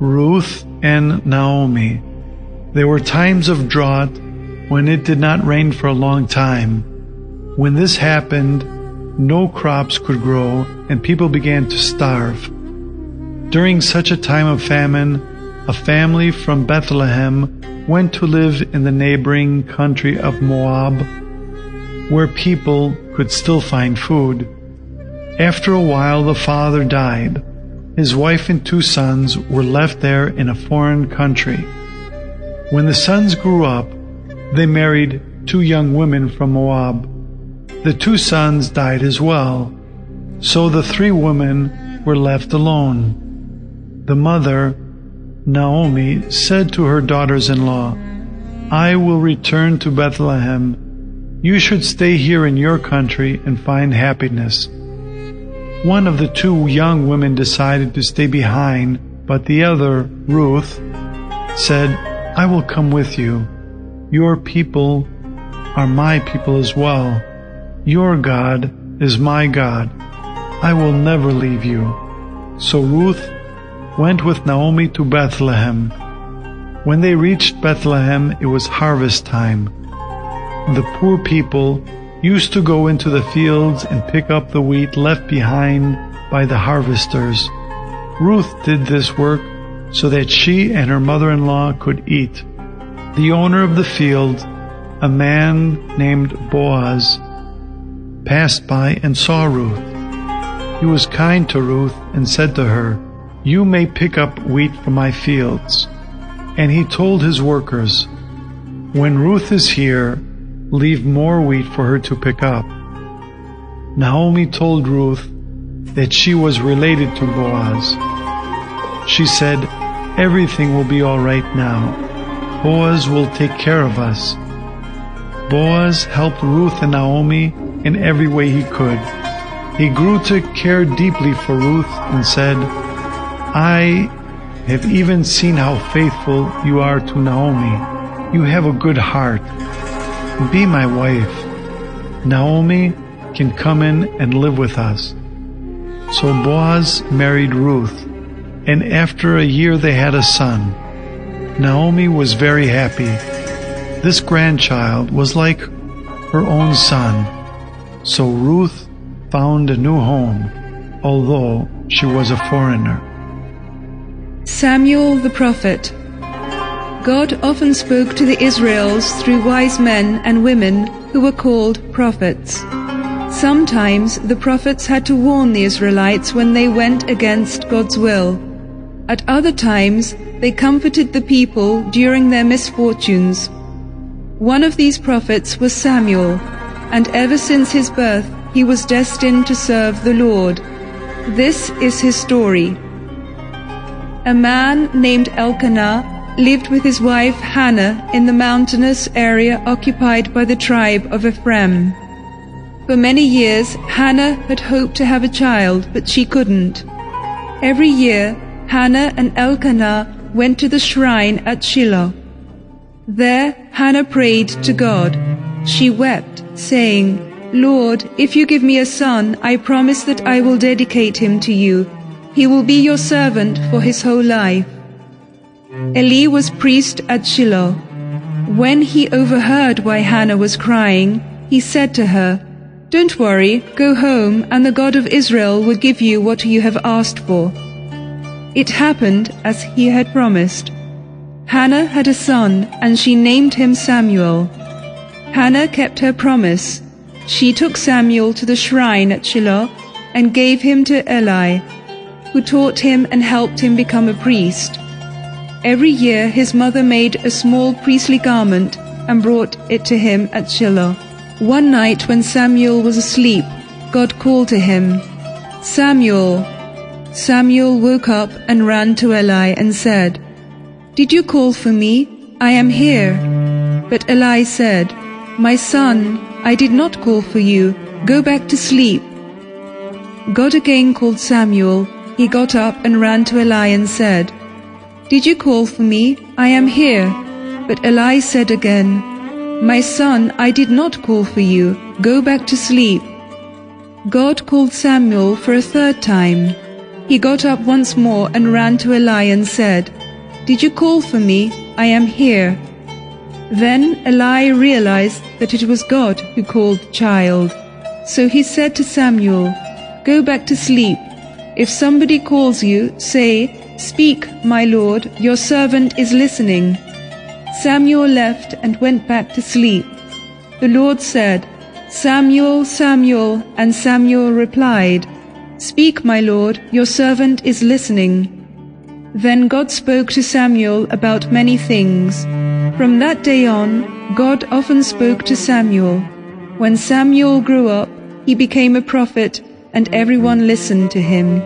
Ruth and Naomi. There were times of drought when it did not rain for a long time. When this happened, no crops could grow and people began to starve. During such a time of famine, a family from Bethlehem went to live in the neighboring country of Moab, where people could still find food. After a while, the father died. His wife and two sons were left there in a foreign country. When the sons grew up, they married two young women from Moab. The two sons died as well, so the three women were left alone. The mother, Naomi, said to her daughters in law, I will return to Bethlehem. You should stay here in your country and find happiness. One of the two young women decided to stay behind, but the other, Ruth, said, I will come with you. Your people are my people as well. Your God is my God. I will never leave you. So Ruth went with Naomi to Bethlehem. When they reached Bethlehem, it was harvest time. The poor people used to go into the fields and pick up the wheat left behind by the harvesters. Ruth did this work so that she and her mother-in-law could eat. The owner of the field, a man named Boaz, passed by and saw Ruth. He was kind to Ruth and said to her, You may pick up wheat from my fields. And he told his workers, When Ruth is here, leave more wheat for her to pick up. Naomi told Ruth that she was related to Boaz. She said, Everything will be all right now. Boaz will take care of us. Boaz helped Ruth and Naomi in every way he could. He grew to care deeply for Ruth and said, I have even seen how faithful you are to Naomi. You have a good heart. Be my wife. Naomi can come in and live with us. So Boaz married Ruth, and after a year they had a son. Naomi was very happy. This grandchild was like her own son. So Ruth found a new home, although she was a foreigner. Samuel the prophet. God often spoke to the Israels through wise men and women who were called prophets. Sometimes the prophets had to warn the Israelites when they went against God's will. At other times, they comforted the people during their misfortunes. One of these prophets was Samuel, and ever since his birth he was destined to serve the Lord. This is his story. A man named Elkanah lived with his wife Hannah in the mountainous area occupied by the tribe of Ephraim. For many years, Hannah had hoped to have a child, but she couldn't. Every year, Hannah and Elkanah went to the shrine at Shiloh. There, Hannah prayed to God. She wept, saying, Lord, if you give me a son, I promise that I will dedicate him to you. He will be your servant for his whole life. Eli was priest at Shiloh. When he overheard why Hannah was crying, he said to her, Don't worry, go home, and the God of Israel will give you what you have asked for. It happened as he had promised. Hannah had a son, and she named him Samuel. Hannah kept her promise. She took Samuel to the shrine at Shiloh and gave him to Eli, who taught him and helped him become a priest. Every year his mother made a small priestly garment and brought it to him at Shiloh. One night when Samuel was asleep, God called to him, Samuel. Samuel woke up and ran to Eli and said, Did you call for me? I am here. But Eli said, My son, I did not call for you. Go back to sleep. God again called Samuel. He got up and ran to Eli and said, Did you call for me? I am here. But Eli said again, My son, I did not call for you. Go back to sleep. God called Samuel for a third time. He got up once more and ran to Eli and said, Did you call for me? I am here. Then Eli realized that it was God who called the child. So he said to Samuel, Go back to sleep. If somebody calls you, say, Speak, my lord, your servant is listening. Samuel left and went back to sleep. The Lord said, Samuel, Samuel, and Samuel replied, Speak, my lord, your servant is listening. Then God spoke to Samuel about many things. From that day on, God often spoke to Samuel. When Samuel grew up, he became a prophet, and everyone listened to him.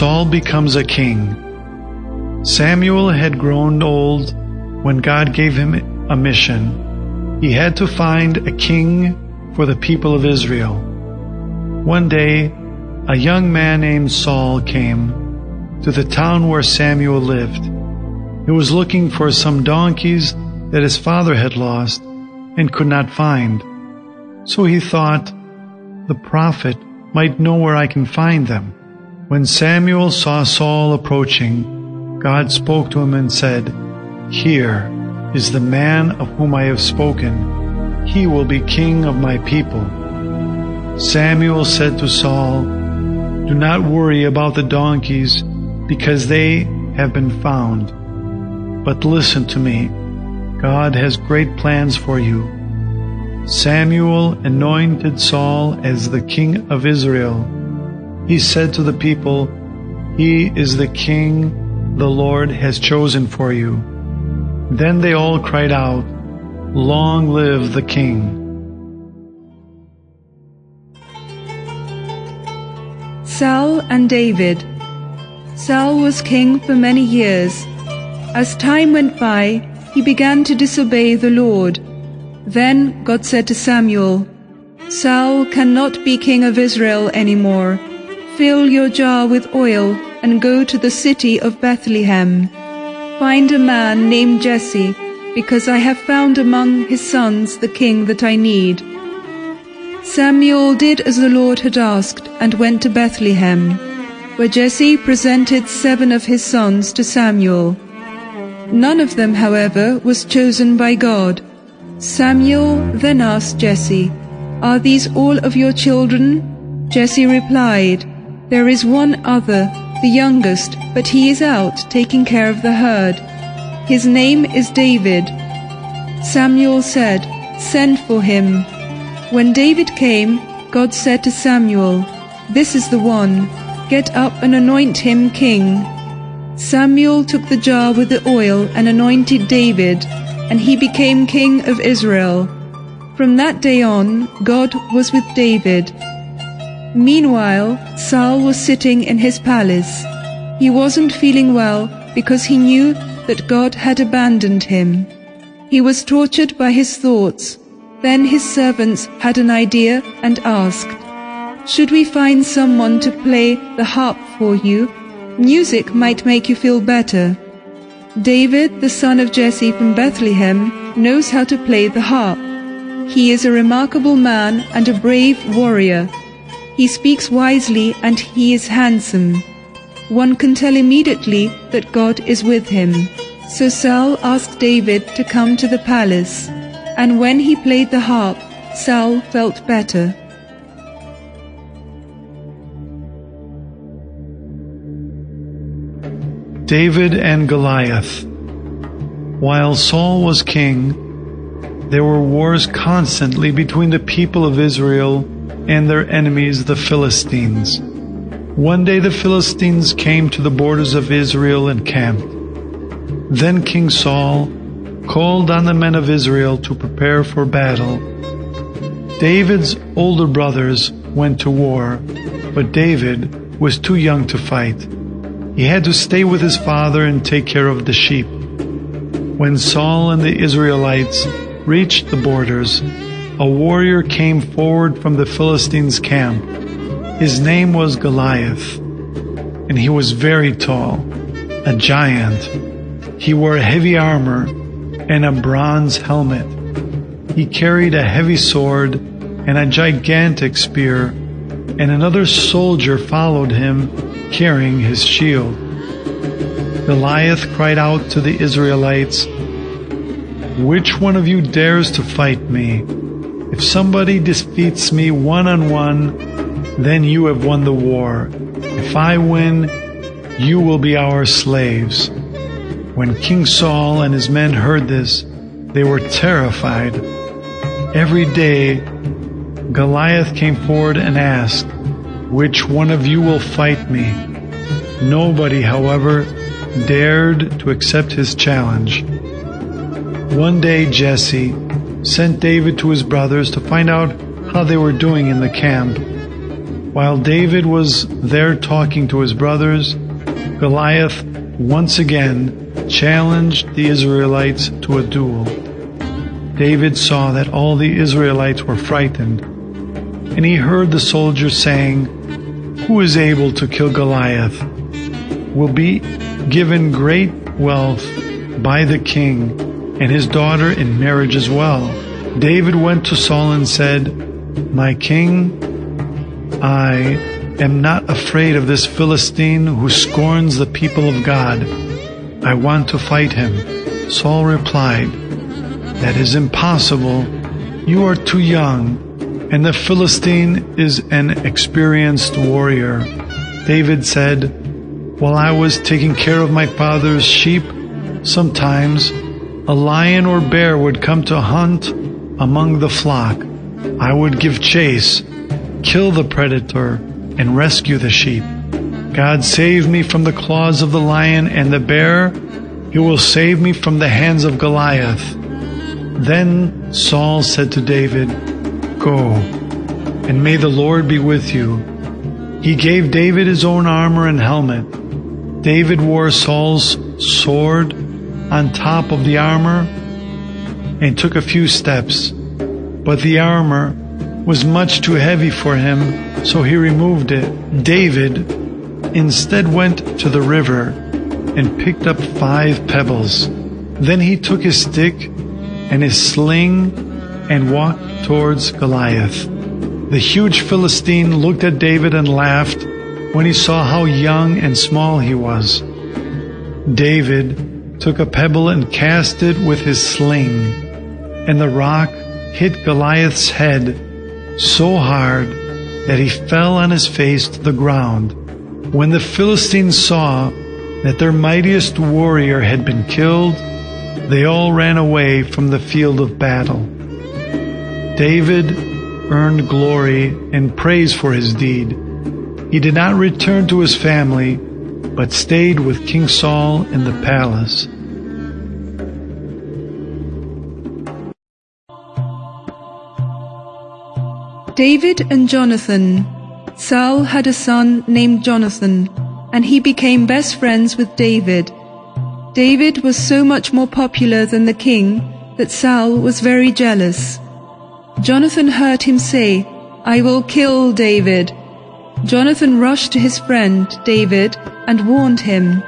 Saul becomes a king. Samuel had grown old when God gave him a mission. He had to find a king for the people of Israel. One day, a young man named Saul came to the town where Samuel lived. He was looking for some donkeys that his father had lost and could not find. So he thought, the prophet might know where I can find them. When Samuel saw Saul approaching, God spoke to him and said, Here is the man of whom I have spoken. He will be king of my people. Samuel said to Saul, Do not worry about the donkeys, because they have been found. But listen to me. God has great plans for you. Samuel anointed Saul as the king of Israel. He said to the people, He is the king the Lord has chosen for you. Then they all cried out, Long live the king. Saul and David. Saul was king for many years. As time went by, he began to disobey the Lord. Then God said to Samuel, Saul cannot be king of Israel anymore. Fill your jar with oil and go to the city of Bethlehem. Find a man named Jesse, because I have found among his sons the king that I need. Samuel did as the Lord had asked and went to Bethlehem, where Jesse presented seven of his sons to Samuel. None of them, however, was chosen by God. Samuel then asked Jesse, Are these all of your children? Jesse replied, There is one other, the youngest, but he is out taking care of the herd. His name is David. Samuel said, Send for him. When David came, God said to Samuel, This is the one. Get up and anoint him king. Samuel took the jar with the oil and anointed David, and he became king of Israel. From that day on, God was with David. Meanwhile, Saul was sitting in his palace. He wasn't feeling well because he knew that God had abandoned him. He was tortured by his thoughts. Then his servants had an idea and asked, Should we find someone to play the harp for you? Music might make you feel better. David, the son of Jesse from Bethlehem, knows how to play the harp. He is a remarkable man and a brave warrior. He speaks wisely and he is handsome. One can tell immediately that God is with him. So Saul asked David to come to the palace, and when he played the harp, Saul felt better. David and Goliath. While Saul was king, there were wars constantly between the people of Israel and their enemies, the Philistines. One day the Philistines came to the borders of Israel and camped. Then King Saul called on the men of Israel to prepare for battle. David's older brothers went to war, but David was too young to fight. He had to stay with his father and take care of the sheep. When Saul and the Israelites reached the borders, a warrior came forward from the Philistines' camp. His name was Goliath, and he was very tall, a giant. He wore heavy armor and a bronze helmet. He carried a heavy sword and a gigantic spear, and another soldier followed him carrying his shield. Goliath cried out to the Israelites, Which one of you dares to fight me? If somebody defeats me one on one, then you have won the war. If I win, you will be our slaves. When King Saul and his men heard this, they were terrified. Every day, Goliath came forward and asked, Which one of you will fight me? Nobody, however, dared to accept his challenge. One day, Jesse sent David to his brothers to find out how they were doing in the camp. While David was there talking to his brothers, Goliath once again challenged the Israelites to a duel. David saw that all the Israelites were frightened, and he heard the soldiers saying, Who is able to kill Goliath? Will be given great wealth by the king and his daughter in marriage as well. David went to Saul and said, My king, I am not afraid of this Philistine who scorns the people of God. I want to fight him. Saul replied, That is impossible. You are too young, and the Philistine is an experienced warrior. David said, while I was taking care of my father's sheep, sometimes a lion or bear would come to hunt among the flock. I would give chase, kill the predator, and rescue the sheep. God save me from the claws of the lion and the bear. He will save me from the hands of Goliath. Then Saul said to David, Go, and may the Lord be with you. He gave David his own armor and helmet. David wore Saul's sword on top of the armor and took a few steps, but the armor was much too heavy for him, so he removed it. David instead went to the river and picked up five pebbles. Then he took his stick and his sling and walked towards Goliath. The huge Philistine looked at David and laughed when he saw how young and small he was. David took a pebble and cast it with his sling, and the rock hit Goliath's head so hard that he fell on his face to the ground. When the Philistines saw that their mightiest warrior had been killed, they all ran away from the field of battle. David earned glory and praise for his deed he did not return to his family, but stayed with King Saul in the palace. David and Jonathan. Saul had a son named Jonathan, and he became best friends with David. David was so much more popular than the king that Saul was very jealous. Jonathan heard him say, I will kill David. Jonathan rushed to his friend David and warned him,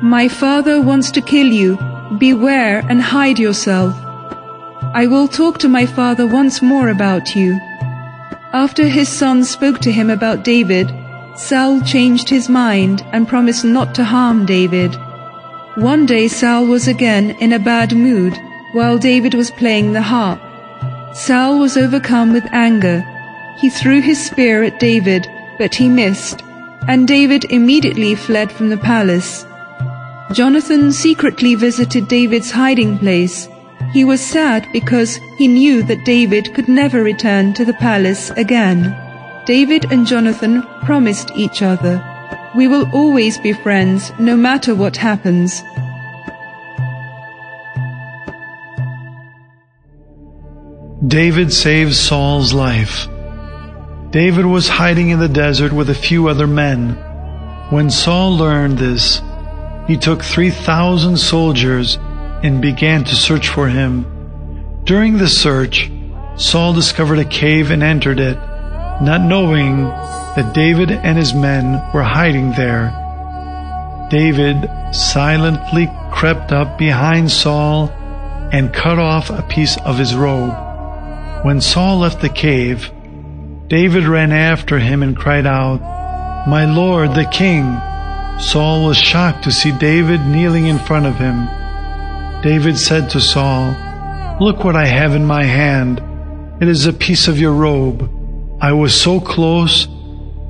My father wants to kill you. Beware and hide yourself. I will talk to my father once more about you. After his son spoke to him about David, Saul changed his mind and promised not to harm David. One day Saul was again in a bad mood while David was playing the harp. Saul was overcome with anger. He threw his spear at David but he missed, and David immediately fled from the palace. Jonathan secretly visited David's hiding place. He was sad because he knew that David could never return to the palace again. David and Jonathan promised each other, We will always be friends no matter what happens. David saves Saul's life. David was hiding in the desert with a few other men. When Saul learned this, he took 3,000 soldiers and began to search for him. During the search, Saul discovered a cave and entered it, not knowing that David and his men were hiding there. David silently crept up behind Saul and cut off a piece of his robe. When Saul left the cave, David ran after him and cried out, My Lord, the King! Saul was shocked to see David kneeling in front of him. David said to Saul, Look what I have in my hand. It is a piece of your robe. I was so close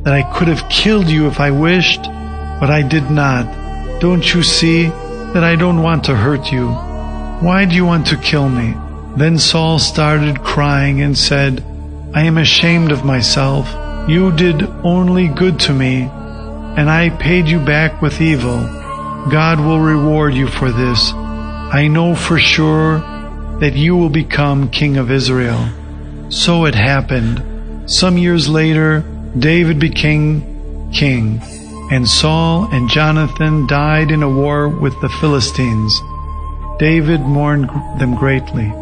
that I could have killed you if I wished, but I did not. Don't you see that I don't want to hurt you? Why do you want to kill me? Then Saul started crying and said, I am ashamed of myself. You did only good to me, and I paid you back with evil. God will reward you for this. I know for sure that you will become king of Israel. So it happened. Some years later, David became king, and Saul and Jonathan died in a war with the Philistines. David mourned them greatly.